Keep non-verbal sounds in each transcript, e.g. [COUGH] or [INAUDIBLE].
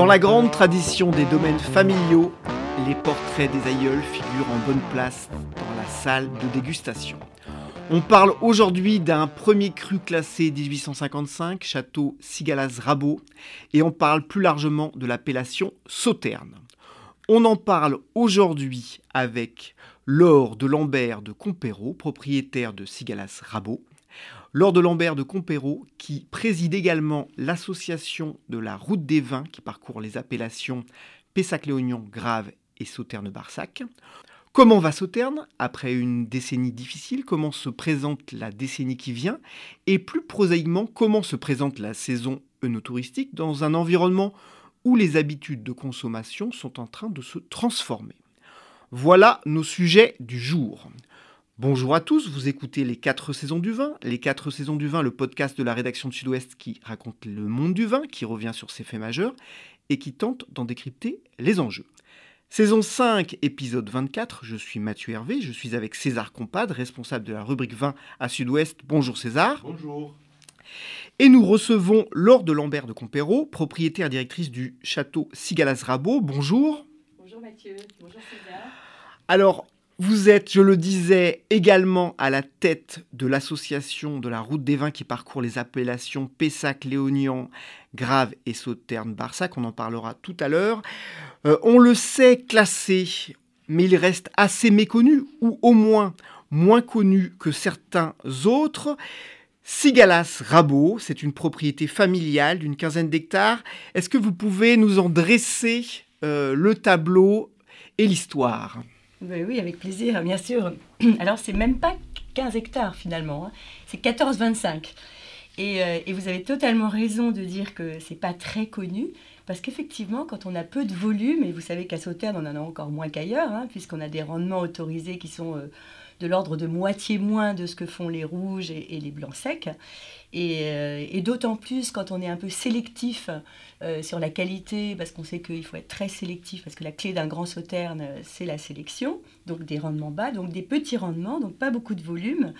Dans la grande tradition des domaines familiaux, les portraits des aïeuls figurent en bonne place dans la salle de dégustation. On parle aujourd'hui d'un premier cru classé 1855, château Sigalas-Rabot, et on parle plus largement de l'appellation Sauterne. On en parle aujourd'hui avec Laure de Lambert de Compérault, propriétaire de Sigalas-Rabot, Lors de Lambert de Compérault, qui préside également l'association de la route des vins qui parcourt les appellations Pessac-Léognan, Grave et Sauterne-Barsac. Comment va Sauterne? Après une décennie difficile Comment se présente la décennie qui vient? Et plus prosaïquement, comment se présente la saison œnotouristique dans un environnement où les habitudes de consommation sont en train de se transformer? Voilà nos sujets du jour. Bonjour à tous, vous écoutez Les 4 saisons du vin. Les 4 saisons du vin, le podcast de la rédaction de Sud-Ouest qui raconte le monde du vin, qui revient sur ses faits majeurs et qui tente d'en décrypter les enjeux. Saison 5, épisode 24, je suis Mathieu Hervé, je suis avec César Compad, responsable de la rubrique vin à Sud-Ouest. Bonjour César. Bonjour. Et nous recevons Laure de Lambert de Compérault, propriétaire directrice du château Sigalas-Rabot. Bonjour. Bonjour Mathieu, bonjour César. Alors, vous êtes, je le disais, également à la tête de l'association de la route des vins qui parcourt les appellations Pessac, Léognan, Grave et Sauterne-Barsac. On en parlera tout à l'heure. Euh, on le sait classé, mais il reste assez méconnu, ou au moins moins connu que certains autres. Sigalas Rabot, c'est une propriété familiale d'une quinzaine d'hectares. Est-ce que vous pouvez nous en dresser euh, le tableau et l'histoire? Oui, oui, avec plaisir, bien sûr. [CLEARS THROAT] Alors, c'est même pas 15 hectares finalement, hein. c'est 14-25. Et, euh, et, vous avez totalement raison de dire que c'est pas très connu, parce qu'effectivement, quand on a peu de volume, et vous savez qu'à Sauternes, on en a encore moins qu'ailleurs, hein, puisqu'on a des rendements autorisés qui sont euh, de l'ordre de moitié moins de ce que font les rouges et, les blancs secs. Euh, et, d'autant plus quand on est un peu sélectif euh, sur la qualité, parce qu'on sait qu'il faut être très sélectif, parce que la clé d'un grand sauterne, c'est la sélection, donc des rendements bas, donc des petits rendements, donc pas beaucoup de volume.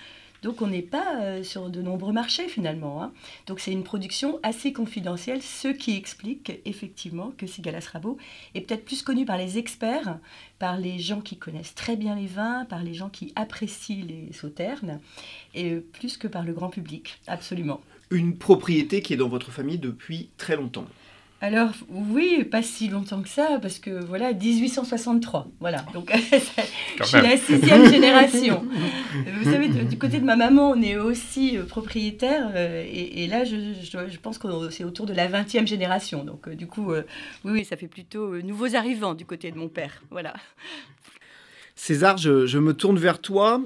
Donc on n'est pas euh, sur de nombreux marchés finalement. Hein. Donc c'est une production assez confidentielle, ce qui explique effectivement que Sigalas Rabot est peut-être plus connu par les experts, par les gens qui connaissent très bien les vins, par les gens qui apprécient les sauternes, et plus que par le grand public, absolument. Une propriété qui est dans votre famille depuis très longtemps. Alors oui, pas si longtemps que ça, parce que voilà, 1863, voilà. Donc [LAUGHS] je suis la sixième génération. [LAUGHS] Vous savez, du côté de ma maman, on est aussi euh, propriétaire, euh, et, là, je, pense que c'est autour de la 20e génération. Donc euh, du coup, oui, oui, ça fait plutôt nouveaux arrivants du côté de mon père, voilà. César, je, me tourne vers toi.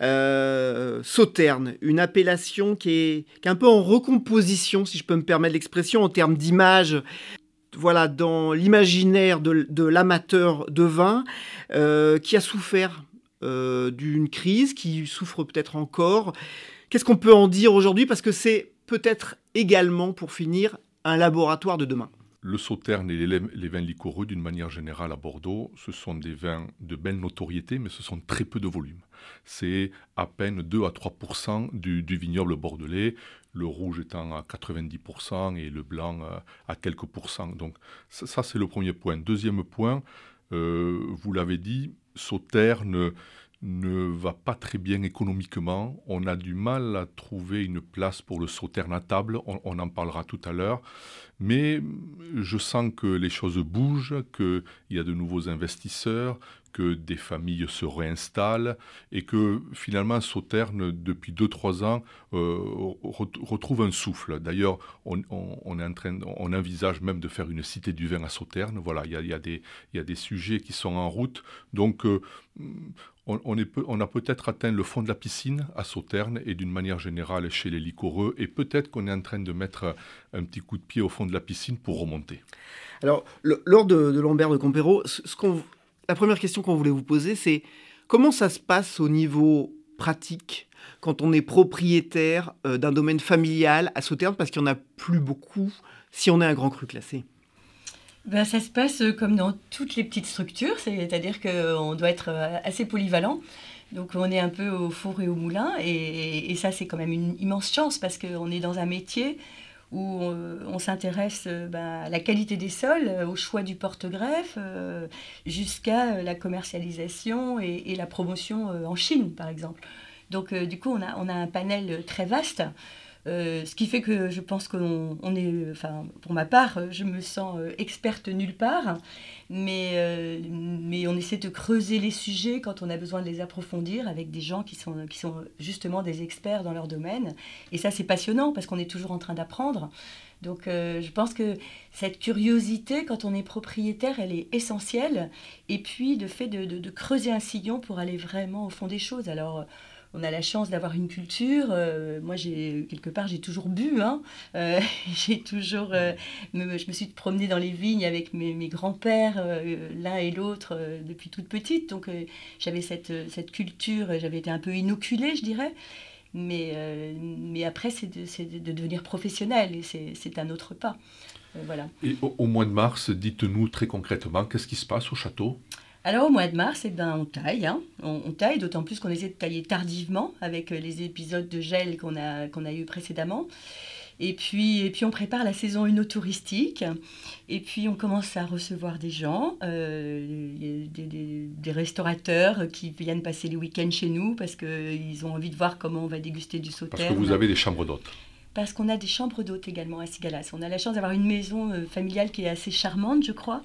Euh, Sauterne, une appellation qui est, un peu en recomposition, si je peux me permettre l'expression, en termes d'image. Voilà, dans l'imaginaire de, l'amateur de vin, euh, qui a souffert euh, d'une crise, qui souffre peut-être encore. Qu'est-ce qu'on peut en dire aujourd'hui? Parce que c'est peut-être également, pour finir, un laboratoire de demain. Le sauterne et les, vins liquoreux, d'une manière générale à Bordeaux, ce sont des vins de belle notoriété, mais ce sont très peu de volume. C'est à peine 2 à 3 du, du, vignoble bordelais, le rouge étant à 90% et le blanc euh, à quelques pourcents. Donc ça, c'est le premier point. Deuxième point, euh, vous l'avez dit, sauterne ne va pas très bien économiquement. On a du mal à trouver une place pour le sauterne à table. On, en parlera tout à l'heure. Mais je sens que les choses bougent, qu'il y a de nouveaux investisseurs, que des familles se réinstallent et que finalement Sauterne, depuis 2-3 ans, euh, retrouve un souffle. D'ailleurs, on, est en train, on envisage même de faire une cité du vin à Sauterne. Voilà, il y a, des, y a des sujets qui sont en route. Donc, euh, on, a peut-être atteint le fond de la piscine à Sauterne et d'une manière générale chez les liquoreux, et peut-être qu'on est en train de mettre un petit coup de pied au fond de la piscine pour remonter. Alors, lors de, Lambert de Compéro, ce, la première question qu'on voulait vous poser, c'est comment ça se passe au niveau pratique quand on est propriétaire euh, d'un domaine familial à Sauterne, parce qu'il n'y en a plus beaucoup si on est un grand cru classé? Ben, ça se passe euh, comme dans toutes les petites structures, c'est-à-dire qu'on doit être euh, assez polyvalent. Donc on est un peu au four et au moulin, et, ça c'est quand même une immense chance parce qu'on est dans un métier où on, s'intéresse ben, à la qualité des sols, au choix du porte-greffe, jusqu'à la commercialisation et, la promotion en Chine par exemple. Donc du coup on a, on a un panel très vaste. Euh, ce qui fait que je pense qu'on on est, enfin, pour ma part, je me sens euh, experte nulle part, mais, euh, mais on essaie de creuser les sujets quand on a besoin de les approfondir avec des gens qui sont, qui sont justement des experts dans leur domaine. Et ça, c'est passionnant parce qu'on est toujours en train d'apprendre. Donc je pense que cette curiosité, quand on est propriétaire, elle est essentielle. Et puis, le fait de, de, de creuser un sillon pour aller vraiment au fond des choses. Alors, on a la chance d'avoir une culture. Euh, moi, j'ai quelque part, j'ai toujours bu. Hein. Euh, [LAUGHS] j'ai toujours, euh, je me suis promenée dans les vignes avec mes, grands-pères, l'un et l'autre, depuis toute petite. Donc, j'avais cette, cette culture. J'avais été un peu inoculée, je dirais. Mais, mais après, c'est de, de, devenir professionnel et c'est un autre pas. voilà. Et au mois de mars, dites-nous très concrètement, qu'est-ce qui se passe au château? Alors au mois de mars, eh ben, on taille, hein. on, taille, d'autant plus qu'on essaie de tailler tardivement avec euh, les épisodes de gel qu'on a, qu'on a eu précédemment. Et puis, et puis on prépare la saison une touristique. Et puis on commence à recevoir des gens, euh, des, restaurateurs qui viennent passer les week-ends chez nous parce qu'ils ont envie de voir comment on va déguster du sauterne. Parce que vous avez des chambres d'hôtes parce qu'on a des chambres d'hôtes également à Sigalas. On a la chance d'avoir une maison euh, familiale qui est assez charmante, je crois,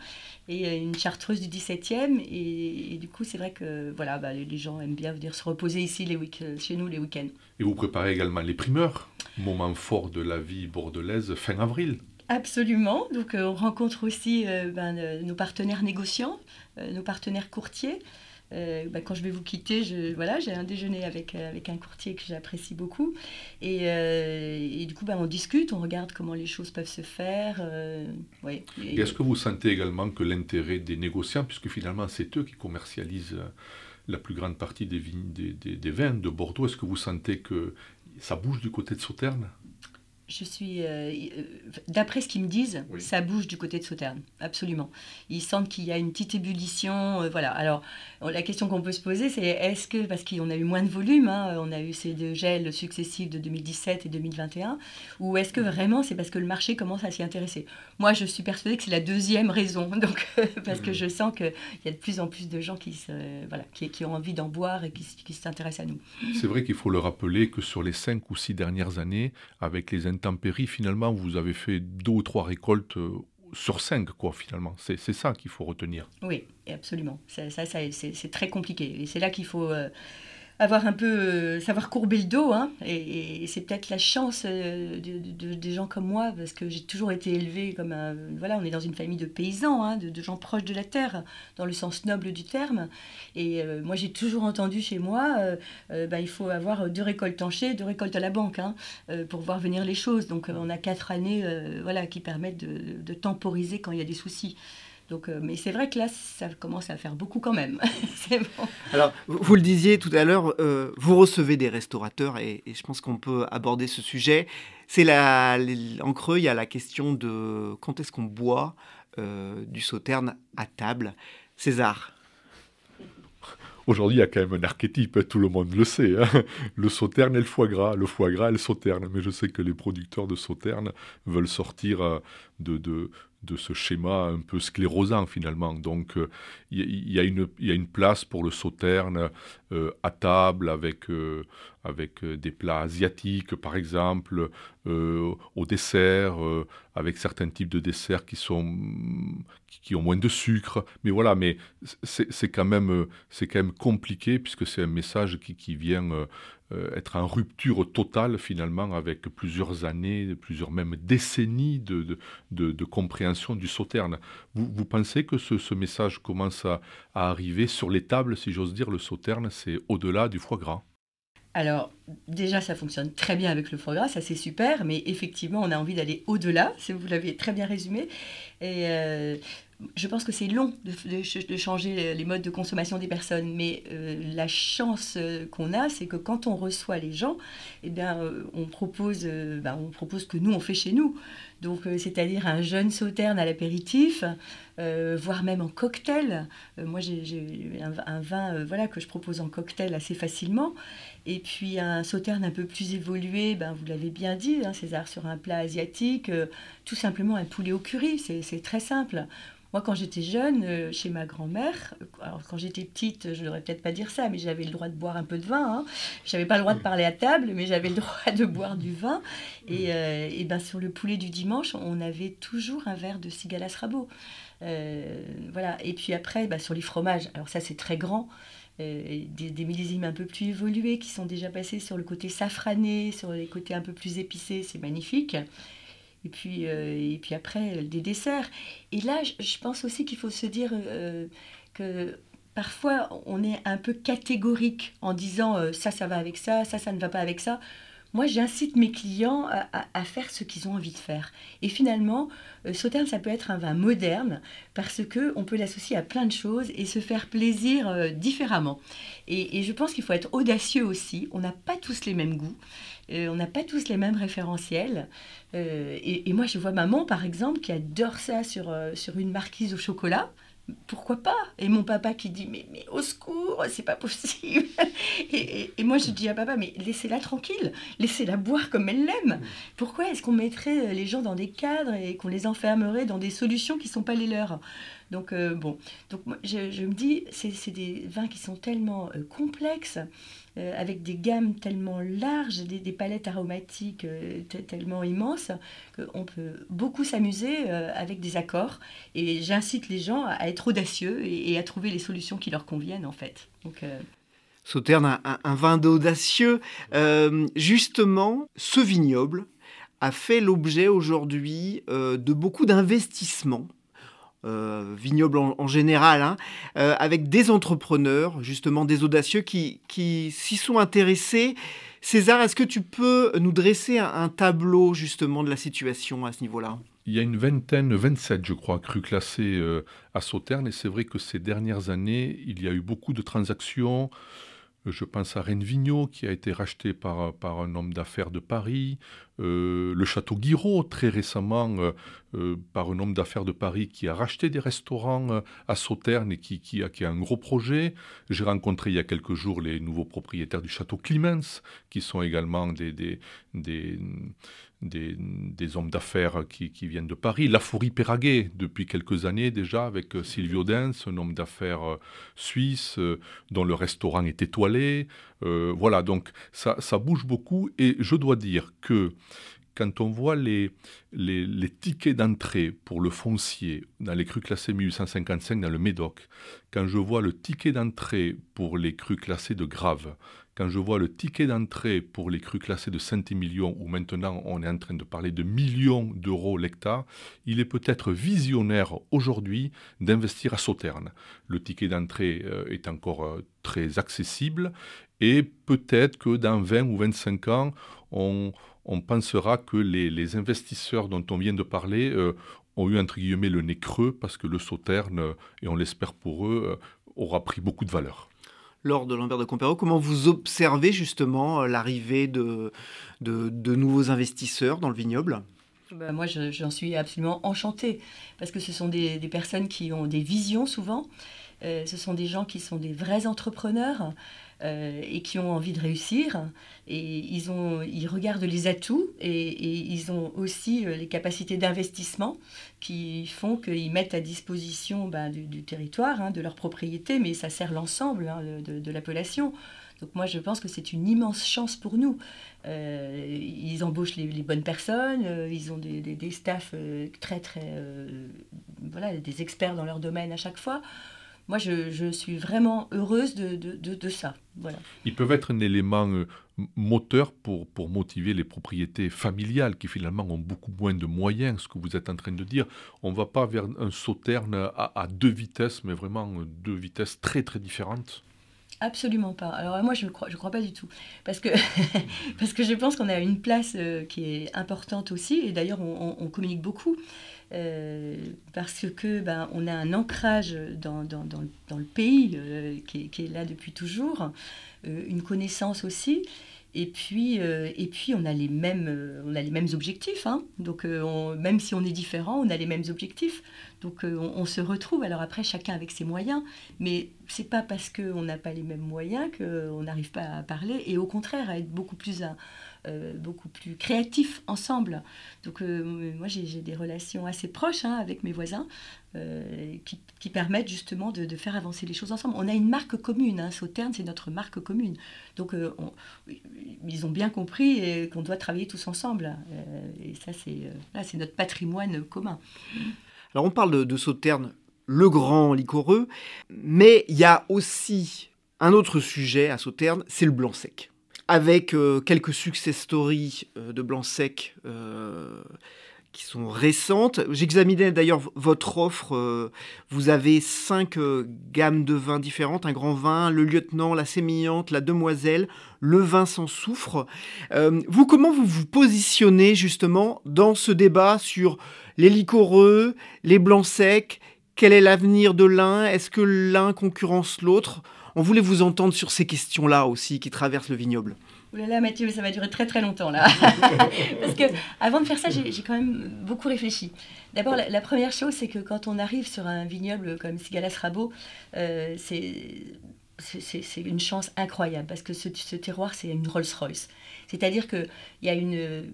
et euh, une chartreuse du 17e. Et, du coup, c'est vrai que voilà, bah, les, gens aiment bien venir se reposer ici les week euh, chez nous les week-ends. Et vous préparez également les primeurs, moment fort de la vie bordelaise, fin avril. Absolument. Donc, on rencontre aussi ben, nos partenaires négociants, nos partenaires courtiers. Euh, bah, quand je vais vous quitter, voilà, j'ai un déjeuner avec, euh, avec un courtier que j'apprécie beaucoup. Et, euh, du coup, bah, on discute, on regarde comment les choses peuvent se faire. est-ce que vous sentez également que l'intérêt des négociants, puisque finalement c'est eux qui commercialisent la plus grande partie des, des vins de Bordeaux, est-ce que vous sentez que ça bouge du côté de Sauternes? Je suis. Euh, euh, d'après ce qu'ils me disent, ça bouge du côté de Sauternes, absolument. Ils sentent qu'il y a une petite ébullition. Euh, voilà. Alors, la question qu'on peut se poser, c'est est-ce que, parce qu'on a eu moins de volume, hein, on a eu ces deux gels successifs de 2017 et 2021, ou est-ce que mhm. vraiment c'est parce que le marché commence à s'y intéresser? Moi, je suis persuadée que c'est la deuxième raison, [LAUGHS] donc, parce que mhm. je sens qu'il y a de plus en plus de gens qui, se, voilà, qui, qui ont envie d'en boire et qui, qui s'intéressent à nous. C'est vrai qu'il faut le rappeler que sur les cinq ou six dernières années, avec les intempéries, finalement, vous avez fait deux ou trois récoltes euh, sur cinq, quoi, finalement. C'est ça qu'il faut retenir. Oui, absolument. Ça, ça, c'est très compliqué. Et c'est là qu'il faut... Euh, avoir un peu, euh, savoir courber le dos. Hein, et, c'est peut-être la chance euh, de, des gens comme moi, parce que j'ai toujours été élevée comme un. Voilà, on est dans une famille de paysans, hein, de, gens proches de la terre, dans le sens noble du terme. Et euh, moi, j'ai toujours entendu chez moi, bah, il faut avoir deux récoltes en chai, deux récoltes à la banque, hein, pour voir venir les choses. Donc, on a quatre années voilà, qui permettent de temporiser quand il y a des soucis. Donc, euh, mais c'est vrai que là, ça commence à faire beaucoup quand même. [LAUGHS] Alors, vous le disiez tout à l'heure, euh, vous recevez des restaurateurs et, je pense qu'on peut aborder ce sujet. C'est la, en creux, il y a la question de quand est-ce qu'on boit euh, du sauterne à table. César. Aujourd'hui, il y a quand même un archétype, tout le monde le sait. Hein. le sauterne et le foie gras, le foie gras et le sauterne. Mais je sais que les producteurs de sauterne veulent sortir de, de, de ce schéma un peu sclérosant finalement. Donc il y, a une place pour le sauterne à table avec, avec des plats asiatiques par exemple, au dessert, avec certains types de desserts qui, sont, qui ont moins de sucre. Mais voilà, mais c'est quand, même, quand même compliqué puisque c'est un message qui, qui vient euh, être en rupture totale finalement avec plusieurs années, plusieurs même décennies de, de, compréhension du sauterne. Vous, vous pensez que ce, message commence à, arriver sur les tables, si j'ose dire, le sauterne, c'est au-delà du foie gras? Alors, déjà, ça fonctionne très bien avec le foie gras, ça c'est super, mais effectivement, on a envie d'aller au-delà, vous l'avez très bien résumé. Et euh, je pense que c'est long de, changer les modes de consommation des personnes, mais euh, la chance euh, qu'on a, c'est que quand on reçoit les gens, eh bien, on, propose, ben, on propose que nous, on fait chez nous. Donc, c'est-à-dire un jeune sauterne à l'apéritif, voire même en cocktail. moi, j'ai un, vin voilà, que je propose en cocktail assez facilement. Et puis un sauterne un peu plus évolué, ben, vous l'avez bien dit, hein, César, sur un plat asiatique, tout simplement un poulet au curry, c'est très simple. Moi, quand j'étais jeune, euh, chez ma grand-mère, alors quand j'étais petite, je ne devrais peut-être pas dire ça, mais j'avais le droit de boire un peu de vin. Hein. Je n'avais pas le droit de parler à table, mais j'avais le droit de boire du vin. Et, euh, et ben, sur le poulet du dimanche, on avait toujours un verre de Cigalas Rabot. Euh, voilà. Et puis après, ben, sur les fromages, alors ça c'est très grand. Des, des, millésimes un peu plus évolués qui sont déjà passés sur le côté safrané, sur les côtés un peu plus épicés, c'est magnifique et puis, euh, et puis après, des desserts. Et là, je, pense aussi qu'il faut se dire euh, que parfois, on est un peu catégorique en disant euh, ça, ça va avec ça, ça, ça ne va pas avec ça. Moi, j'incite mes clients à, faire ce qu'ils ont envie de faire. Et finalement, Sauterne, ça peut être un vin moderne parce que on peut l'associer à plein de choses et se faire plaisir différemment. Et, et je pense qu'il faut être audacieux aussi. On n'a pas tous les mêmes goûts. Euh, on n'a pas tous les mêmes référentiels. Euh, et, moi, je vois maman, par exemple, qui adore ça sur, euh, sur une marquise au chocolat. Pourquoi pas? Et mon papa qui dit mais, mais au secours, c'est pas possible. [LAUGHS] et, et, moi je dis à papa mais laissez-la tranquille, laissez-la boire comme elle l'aime. Pourquoi est-ce qu'on mettrait les gens dans des cadres et qu'on les enfermerait dans des solutions qui sont pas les leurs? Donc bon, donc je, me dis c'est des vins qui sont tellement complexes euh, avec des gammes tellement larges, des, palettes aromatiques euh, tellement immenses, qu'on peut beaucoup s'amuser euh, avec des accords. Et j'incite les gens à être audacieux et, à trouver les solutions qui leur conviennent, en fait. Donc, Sauterne, un, un, vin d'audacieux. justement, ce vignoble a fait l'objet aujourd'hui de beaucoup d'investissements euh, vignoble en, général, hein, euh, avec des entrepreneurs, justement des audacieux qui, s'y sont intéressés. César, est-ce que tu peux nous dresser un, tableau justement de la situation à ce niveau-là? Il y a une vingtaine, 27 je crois, crues classées euh, à Sauternes et c'est vrai que ces dernières années, il y a eu beaucoup de transactions, je pense à Rennes qui a été racheté par un homme d'affaires de Paris. Euh, le château Guiraud, très récemment, euh, euh, par un homme d'affaires de Paris qui a racheté des restaurants à Sauternes et qui, qui, a, qui, a, un gros projet. J'ai rencontré il y a quelques jours les nouveaux propriétaires du château Clemens, qui sont également des, des, des, des, hommes d'affaires qui, viennent de Paris. La Fourie Péraguet, depuis quelques années déjà, avec Silvio Dens, un homme d'affaires suisse dont le restaurant est étoilé. voilà, donc ça, ça bouge beaucoup. Et je dois dire que quand on voit les, tickets d'entrée pour le foncier dans les crues classées 1855 dans le Médoc, quand je vois le ticket d'entrée pour les crues classées de Grave, quand je vois le ticket d'entrée pour les crues classées de Saint-Émilion, où maintenant on est en train de parler de millions d'euros l'hectare, il est peut-être visionnaire aujourd'hui d'investir à Sauterne. Le ticket d'entrée euh, est encore euh, très accessible et peut-être que dans 20 ou 25 ans, on, pensera que les, investisseurs dont on vient de parler euh, ont eu entre guillemets le nez creux parce que le Sauterne, et on l'espère pour eux, aura pris beaucoup de valeur lors de Lambert de Compero. Comment vous observez justement euh, l'arrivée de, de, nouveaux investisseurs dans le vignoble? Bah, moi, j'en suis absolument enchantée, parce que ce sont des, des, personnes qui ont des visions souvent, ce sont des gens qui sont des vrais entrepreneurs. Et qui ont envie de réussir. Et ils, ont, ils regardent les atouts et, ils ont aussi les capacités d'investissement qui font qu'ils mettent à disposition ben, du, territoire, hein, de leur propriété, mais ça sert l'ensemble hein, de, de l'appellation. Donc moi, je pense que c'est une immense chance pour nous. Euh, ils embauchent les, bonnes personnes, euh, ils ont des, des, staffs euh, très, très... voilà, des experts dans leur domaine à chaque fois. Moi, je, suis vraiment heureuse de, de, ça. Voilà. Ils peuvent être un élément moteur pour, pour motiver les propriétés familiales qui finalement ont beaucoup moins de moyens, ce que vous êtes en train de dire. On ne va pas vers un sauterne à, à deux vitesses, mais vraiment deux vitesses très très différentes. Absolument pas. Alors moi, je ne crois, je crois pas du tout. Parce que, [LAUGHS] parce que je pense qu'on a une place euh, qui est importante aussi. Et d'ailleurs, on, communique beaucoup. Euh, parce que ben, on a un ancrage dans, dans, dans, le pays euh, qui, est, là depuis toujours, une connaissance aussi. Et puis, euh, et puis on, a les mêmes, euh, on a les mêmes objectifs. Hein. Donc, euh, même si on est différent, on a les mêmes objectifs. Donc, on, se retrouve. Alors, après, chacun avec ses moyens. Mais c'est pas parce qu'on n'a pas les mêmes moyens qu'on n'arrive pas à parler. Et au contraire, à être beaucoup plus euh, beaucoup plus créatifs ensemble. Donc euh, moi j'ai des relations assez proches hein, avec mes voisins euh, qui, permettent justement de, faire avancer les choses ensemble. On a une marque commune, hein, Sauterne c'est notre marque commune. Donc ils ont bien compris qu'on doit travailler tous ensemble. et ça c'est notre patrimoine commun. Alors on parle de, de Sauterne, le grand liquoreux, mais il y a aussi un autre sujet à Sauterne, c'est le blanc sec avec euh, quelques success stories euh, de Blanc-Sec euh, qui sont récentes. J'examinais d'ailleurs votre offre. vous avez cinq gammes de vins différentes un grand vin, le lieutenant, la sémillante, la demoiselle, le vin sans soufre. vous, comment vous vous positionnez justement dans ce débat sur les liquoreux, les blancs secs? Quel est l'avenir de l'un? Est-ce que l'un concurrence l'autre? On voulait vous entendre sur ces questions-là aussi qui traversent le vignoble. Ouh là là, Mathieu, ça va durer très très longtemps là. [LAUGHS] Parce que avant de faire ça, j'ai quand même beaucoup réfléchi. D'abord, la, première chose, c'est que quand on arrive sur un vignoble comme Sigalas Rabot, euh, c'est c'est une chance incroyable parce que ce, ce terroir, c'est une Rolls-Royce. C'est-à-dire que il y a une,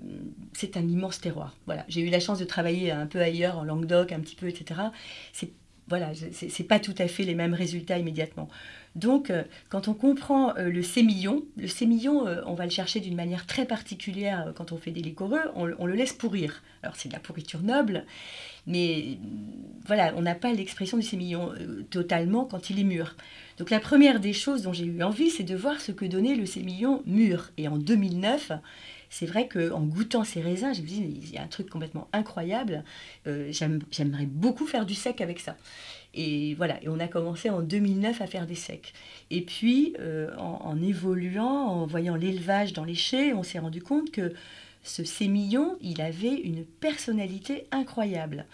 c'est un immense terroir. Voilà, j'ai eu la chance de travailler un peu ailleurs, en Languedoc, un petit peu, etc. C'est voilà, c'est pas tout à fait les mêmes résultats immédiatement. Donc, euh, quand on comprend euh, le sémillon, le sémillon, euh, on va le chercher d'une manière très particulière quand on fait des liquoreux, on, le laisse pourrir. Alors, c'est de la pourriture noble, mais voilà, on n'a pas l'expression du sémillon totalement quand il est mûr. Donc, la première des choses dont j'ai eu envie, c'est de voir ce que donnait le sémillon mûr. Et en 2009, c'est vrai qu'en goûtant ces raisins, je me dit, il y a un truc complètement incroyable. J'aimerais beaucoup faire du sec avec ça. Et voilà, et on a commencé en 2009 à faire des secs. Et puis, euh, en, évoluant, en voyant l'élevage dans les chais, on s'est rendu compte que ce sémillon, il avait une personnalité incroyable.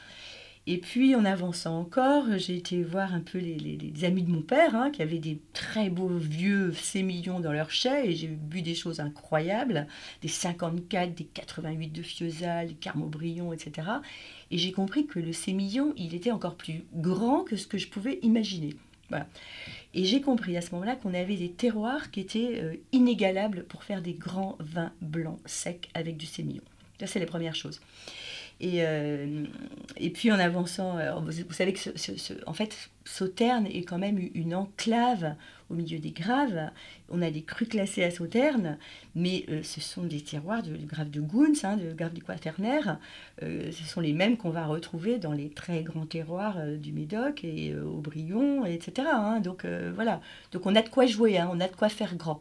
Et puis en avançant encore, j'ai été voir un peu les, amis de mon père, hein, qui avaient des très beaux vieux sémillons dans leur chai, et j'ai bu des choses incroyables, des 54, des 88 de Fiesal, des etc. Et j'ai compris que le sémillon, il était encore plus grand que ce que je pouvais imaginer. Et j'ai compris à ce moment-là qu'on avait des terroirs qui étaient euh, inégalables pour faire des grands vins blancs secs avec du sémillon. Ça, c'est la première chose. Et, euh, et puis en avançant, vous, savez que ce, en fait, Sauterne est quand même une enclave au milieu des graves. On a des crus classés à Sauterne, mais euh, ce sont des terroirs de, grave de Gouns, hein, de grave du Quaternaire. Euh, ce sont les mêmes qu'on va retrouver dans les très grands terroirs du Médoc et au Brion, etc. Hein. donc voilà, donc on a de quoi jouer, hein, on a de quoi faire grand.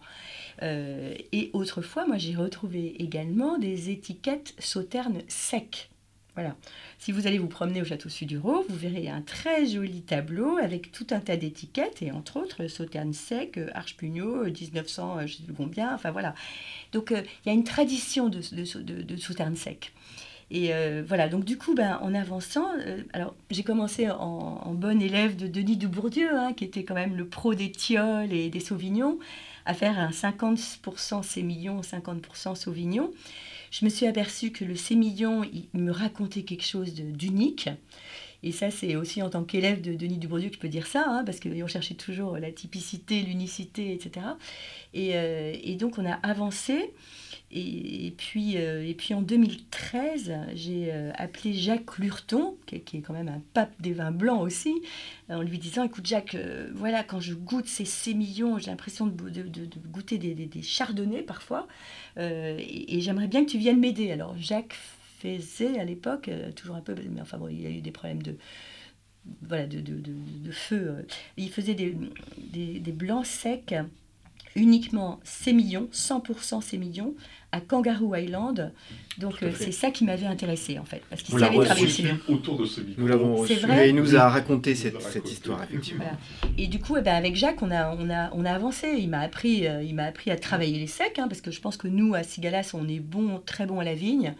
et autrefois, moi j'ai retrouvé également des étiquettes Sauterne secs. Voilà. Si vous allez vous promener au château Sud-du-Rô, vous verrez un très joli tableau avec tout un tas d'étiquettes et entre autres Sauterne sec, Arche 1900, je sais plus combien, enfin voilà. Donc euh, il y a une tradition de, de, Sauterne sec. Et euh, voilà, donc du coup, ben, en avançant, euh, alors j'ai commencé en, en, bonne élève de Denis de Bourdieu, hein, qui était quand même le pro des tioles et des sauvignons, à faire un 50% sémillon, 50% sauvignon je me suis aperçue que le sémillon, il me racontait quelque chose d'unique. Et ça, c'est aussi en tant qu'élève de Denis Dubourdieu que je peux dire ça, hein, parce qu'on cherchait toujours la typicité, l'unicité, etc. Et, et, donc, on a avancé. Et, puis, euh, et puis en 2013, j'ai euh, appelé Jacques Lurton, qui, est quand même un pape des vins blancs aussi, en lui disant Écoute, Jacques, euh, voilà, quand je goûte ces sémillons, j'ai l'impression de, goûter des, des, chardonnays parfois, et, j'aimerais bien que tu viennes m'aider. Alors, Jacques faisait à l'époque, toujours un peu, mais enfin bon, il y a eu des problèmes de voilà, de, de, de, feu. Il faisait des, des, des blancs secs uniquement sémillon, 100% sémillon, à Kangaroo Island. Donc euh, c'est ça qui m'avait intéressé en fait, parce qu'il savait travailler autour de ce Nous l'avons reçu et il nous a raconté cette, cette histoire effectivement. Et du coup, eh ben, avec Jacques, on a, on, a, on a avancé. Il m'a appris, euh, il m'a appris à travailler les secs, hein, parce que je pense que nous à Sigalas, on est bon, très bon à la vigne.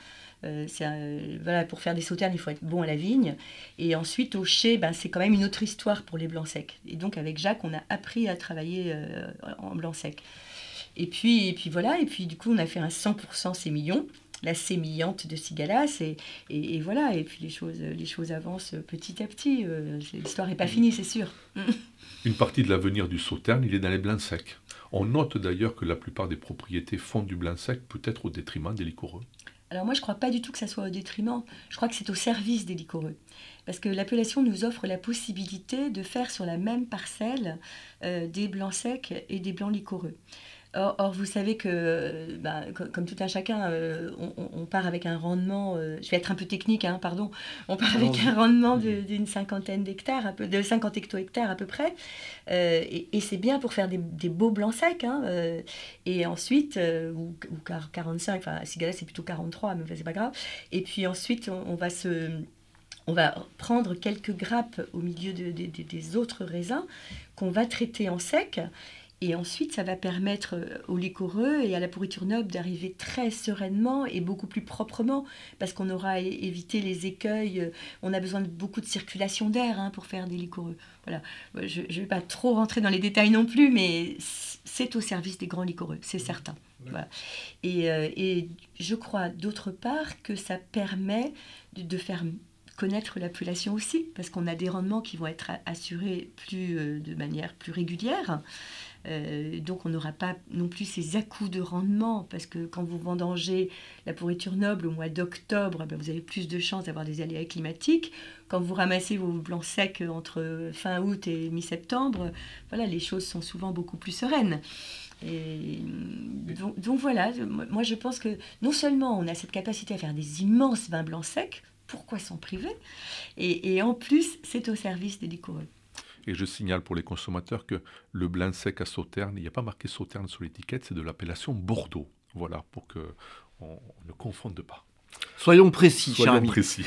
Euh, voilà, pour faire des sauternes, il faut être bon à la vigne. Et ensuite, au chai, ben, c'est quand même une autre histoire pour les blancs secs. Et donc, avec Jacques, on a appris à travailler euh, en blanc sec. Et puis, et puis voilà, et puis du coup, on a fait un 100% sémillon, la sémillante de Cigalas, et, et, voilà, et puis les choses, les choses avancent petit à petit. Euh, l'histoire n'est pas finie, c'est sûr. [LAUGHS] Une partie de l'avenir du sauterne, il est dans les blancs secs. On note d'ailleurs que la plupart des propriétés font du blanc sec, peut-être au détriment des liquoreux. Alors moi, je ne crois pas du tout que ça soit au détriment. Je crois que c'est au service des liquoreux. Parce que l'appellation nous offre la possibilité de faire sur la même parcelle euh, des blancs secs et des blancs liquoreux. Or, vous savez que, bah, comme, tout un chacun, euh, on, part avec un rendement, euh, je vais être un peu technique, hein, pardon, on part avec un rendement d'une cinquantaine d'hectares, de 50 hecto-hectares à peu près, euh, et, c'est bien pour faire des, beaux blancs secs, hein, et ensuite, ou, 45, enfin à Sigala c'est plutôt 43, mais c'est pas grave, et puis ensuite on, va se on va prendre quelques grappes au milieu des autres raisins qu'on va traiter en sec et ensuite, ça va permettre euh, aux liquoreux et à la pourriture noble d'arriver très sereinement et beaucoup plus proprement, parce qu'on aura évité les écueils. On a besoin de beaucoup de circulation d'air hein, pour faire des liquoreux. Voilà. Je ne vais pas trop rentrer dans les détails non plus, mais c'est au service des grands liquoreux, c'est certain. Et, euh, et, je crois d'autre part que ça permet de, de faire connaître l'appellation aussi, parce qu'on a des rendements qui vont être assurés plus, euh, de manière plus régulière. Euh, donc on n'aura pas non plus ces à-coups de rendement, parce que quand vous vendangez la pourriture noble au mois d'octobre, eh vous avez plus de chances d'avoir des aléas climatiques. Quand vous ramassez vos blancs secs entre fin août et mi-septembre, voilà, les choses sont souvent beaucoup plus sereines. Et donc, voilà, moi je pense que non seulement on a cette capacité à faire des immenses vins blancs secs, pourquoi s'en priver? Et, et, en plus, c'est au service des liquoreux. Et je signale pour les consommateurs que le blanc sec à Sauterne, il n'y a pas marqué Sauterne sur l'étiquette, c'est de l'appellation Bordeaux. Voilà, pour que on, ne confonde pas. Soyons précis, Soyons précis.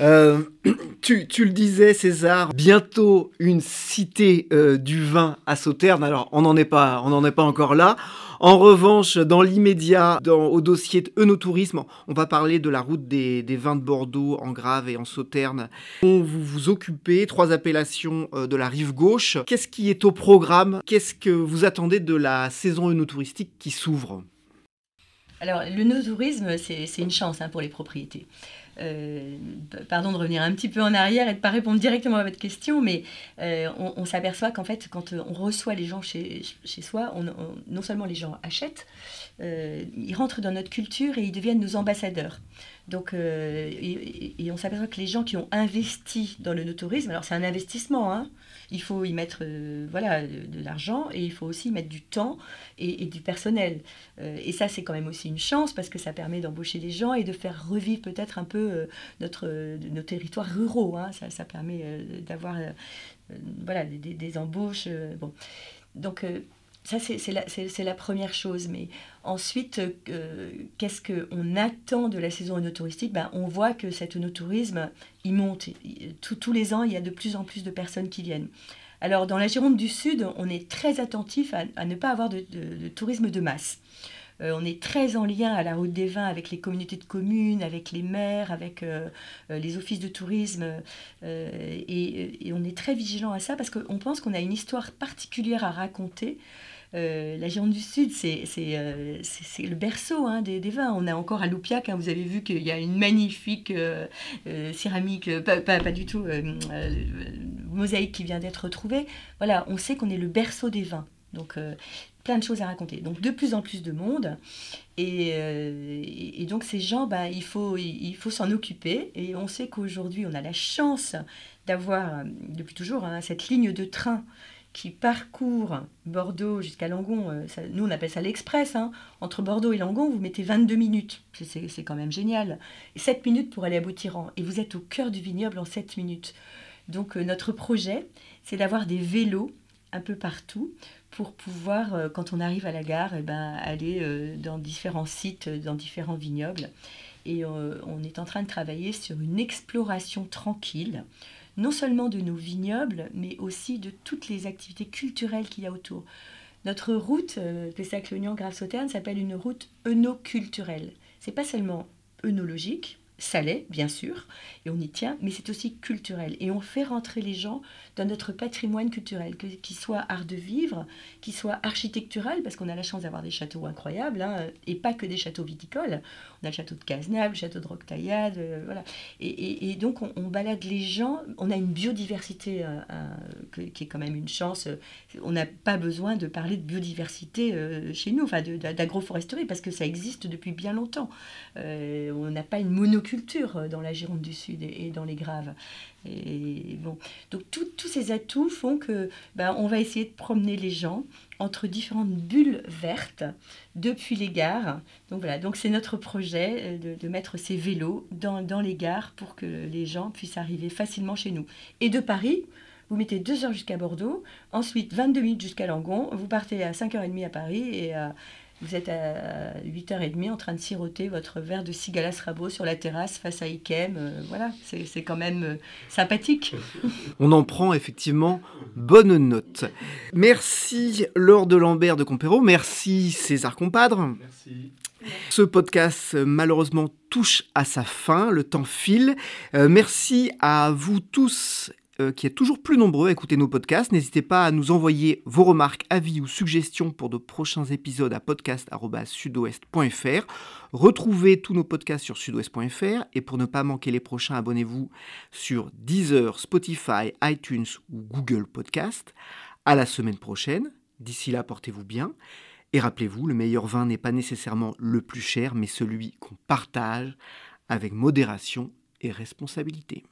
Euh, [CLEARS THROAT] tu, tu, le disais, César, bientôt une cité euh, du vin à Sauterne. Alors, on n'en est pas, on n'en est pas encore là. En revanche, dans l'immédiat, au dossier de Eunotourisme, on va parler de la route des, vins de Bordeaux en Grave et en Sauterne. Vous vous occupez, trois appellations euh, de la rive gauche. Qu'est-ce qui est au programme? Qu'est-ce que vous attendez de la saison œnotouristique qui s'ouvre? Alors, le no-tourisme, c'est une chance hein, pour les propriétés. Euh, pardon de revenir un petit peu en arrière et de ne pas répondre directement à votre question, mais euh, on, s'aperçoit qu'en fait, quand on reçoit les gens chez, chez soi, on, non seulement les gens achètent, euh, ils rentrent dans notre culture et ils deviennent nos ambassadeurs. Donc, et, on s'aperçoit que les gens qui ont investi dans le no-tourisme, alors c'est un investissement, hein, il faut y mettre euh, voilà, de, l'argent et il faut aussi y mettre du temps et, du personnel. Euh, et ça, c'est quand même aussi une chance parce que ça permet d'embaucher des gens et de faire revivre peut-être un peu euh, notre, nos territoires ruraux. Hein. Ça, permet d'avoir voilà, des, embauches. Donc, ça, c'est la, la, première chose. Mais ensuite, euh, qu'est-ce qu'on attend de la saison œnotouristique ben, On voit que cet œnotourisme, il monte. tous les ans, il y a de plus en plus de personnes qui viennent. Alors, dans la Gironde du Sud, on est très attentif à, ne pas avoir de, tourisme de masse. Euh, on est très en lien à la route des vins avec les communautés de communes, avec les maires, avec euh, les offices de tourisme. Et, on est très vigilant à ça parce qu'on pense qu'on a une histoire particulière à raconter. La Gironde du Sud, c'est le berceau hein, des, vins. On a encore à Loupiac, hein, vous avez vu qu'il y a une magnifique céramique, pas, pas, du tout, mosaïque qui vient d'être retrouvée. Voilà, on sait qu'on est le berceau des vins. Donc, plein de choses à raconter. Donc de plus en plus de monde. Et, euh, donc ces gens, bah, il faut il faut s'en occuper. Et on sait qu'aujourd'hui, on a la chance d'avoir, euh, depuis toujours, hein, cette ligne de train qui parcourt Bordeaux jusqu'à Langon. Euh, nous, on appelle ça l'Express. Hein. Entre Bordeaux et Langon, vous mettez 22 minutes. C'est quand même génial. Et 7 minutes pour aller à Boutiran. Et vous êtes au cœur du vignoble en 7 minutes. Donc notre projet, c'est d'avoir des vélos un peu partout pour pouvoir, euh, quand on arrive à la gare, eh ben, aller euh, dans différents sites, dans différents vignobles. Et euh, on est en train de travailler sur une exploration tranquille, non seulement de nos vignobles, mais aussi de toutes les activités culturelles qu'il y a autour. Notre route, Pessac-Lognan, Grave-Sauterne, s'appelle une route œnoculturelle. C'est pas seulement œnologique, ça l'est, bien sûr, et on y tient, mais c'est aussi culturel. Et on fait rentrer les gens dans notre patrimoine culturel, qu'il soit art de vivre, qu'il soit architectural, parce qu'on a la chance d'avoir des châteaux incroyables, hein, et pas que des châteaux viticoles. On a le château de Cazenave, le château de Roctaillade, euh, voilà. Et, donc on, balade les gens, on a une biodiversité euh, euh, qui est quand même une chance. On n'a pas besoin de parler de biodiversité chez nous, d'agroforesterie, parce que ça existe depuis bien longtemps. on n'a pas une mono culture euh, dans la Gironde du Sud et, dans les Graves. Et bon, donc tous ces atouts font que ben, on va essayer de promener les gens entre différentes bulles vertes depuis les gares. Donc voilà, donc c'est notre projet euh, de, mettre ces vélos dans, dans, les gares pour que les gens puissent arriver facilement chez nous. Et de Paris, vous mettez deux heures jusqu'à Bordeaux, ensuite 22 minutes jusqu'à Langon, vous partez à 5h30 à Paris et à vous êtes à 8h30 en train de siroter votre verre de Cigalas Rabot sur la terrasse face à Ikem. Euh, voilà, c'est quand même euh, sympathique. [LAUGHS] On en prend effectivement bonne note. Merci Laure de Lambert de Compéro. Merci César Compadre. Merci. Ce podcast malheureusement touche à sa fin, le temps file. Euh, merci à vous tous euh, qui est toujours plus nombreux à écouter nos podcasts. N'hésitez pas à nous envoyer vos remarques, avis ou suggestions pour de prochains épisodes à podcast.sudouest.fr. Retrouvez tous nos podcasts sur sudouest.fr et pour ne pas manquer les prochains, abonnez-vous sur Deezer, Spotify, iTunes ou Google Podcast. À la semaine prochaine. D'ici là, portez-vous bien. Et rappelez-vous, le meilleur vin n'est pas nécessairement le plus cher, mais celui qu'on partage avec modération et responsabilité.